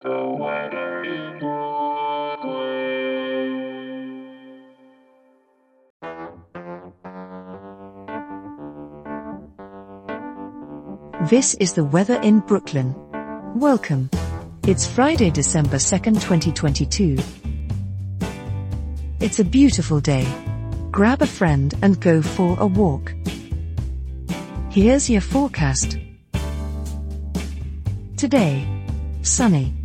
This is the weather in Brooklyn. Welcome. It's Friday, December 2nd, 2022. It's a beautiful day. Grab a friend and go for a walk. Here's your forecast. Today, sunny.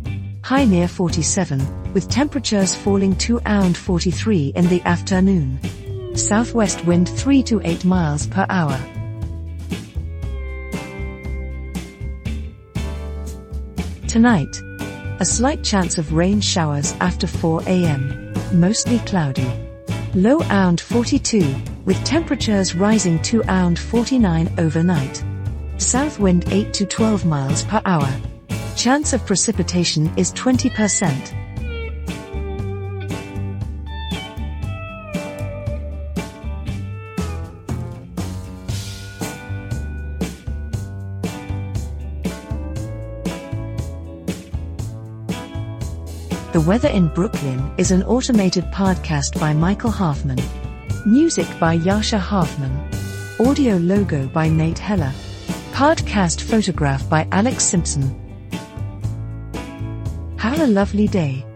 High near 47, with temperatures falling to around 43 in the afternoon. Southwest wind 3 to 8 miles per hour. Tonight, a slight chance of rain showers after 4 am, mostly cloudy. Low around 42, with temperatures rising to around 49 overnight. South wind 8 to 12 miles per hour. Chance of precipitation is 20%. The Weather in Brooklyn is an automated podcast by Michael Hoffman. Music by Jascha Hoffman. Audio logo by Nate Heller. Podcast photograph by Alex Simpson. Have a lovely day.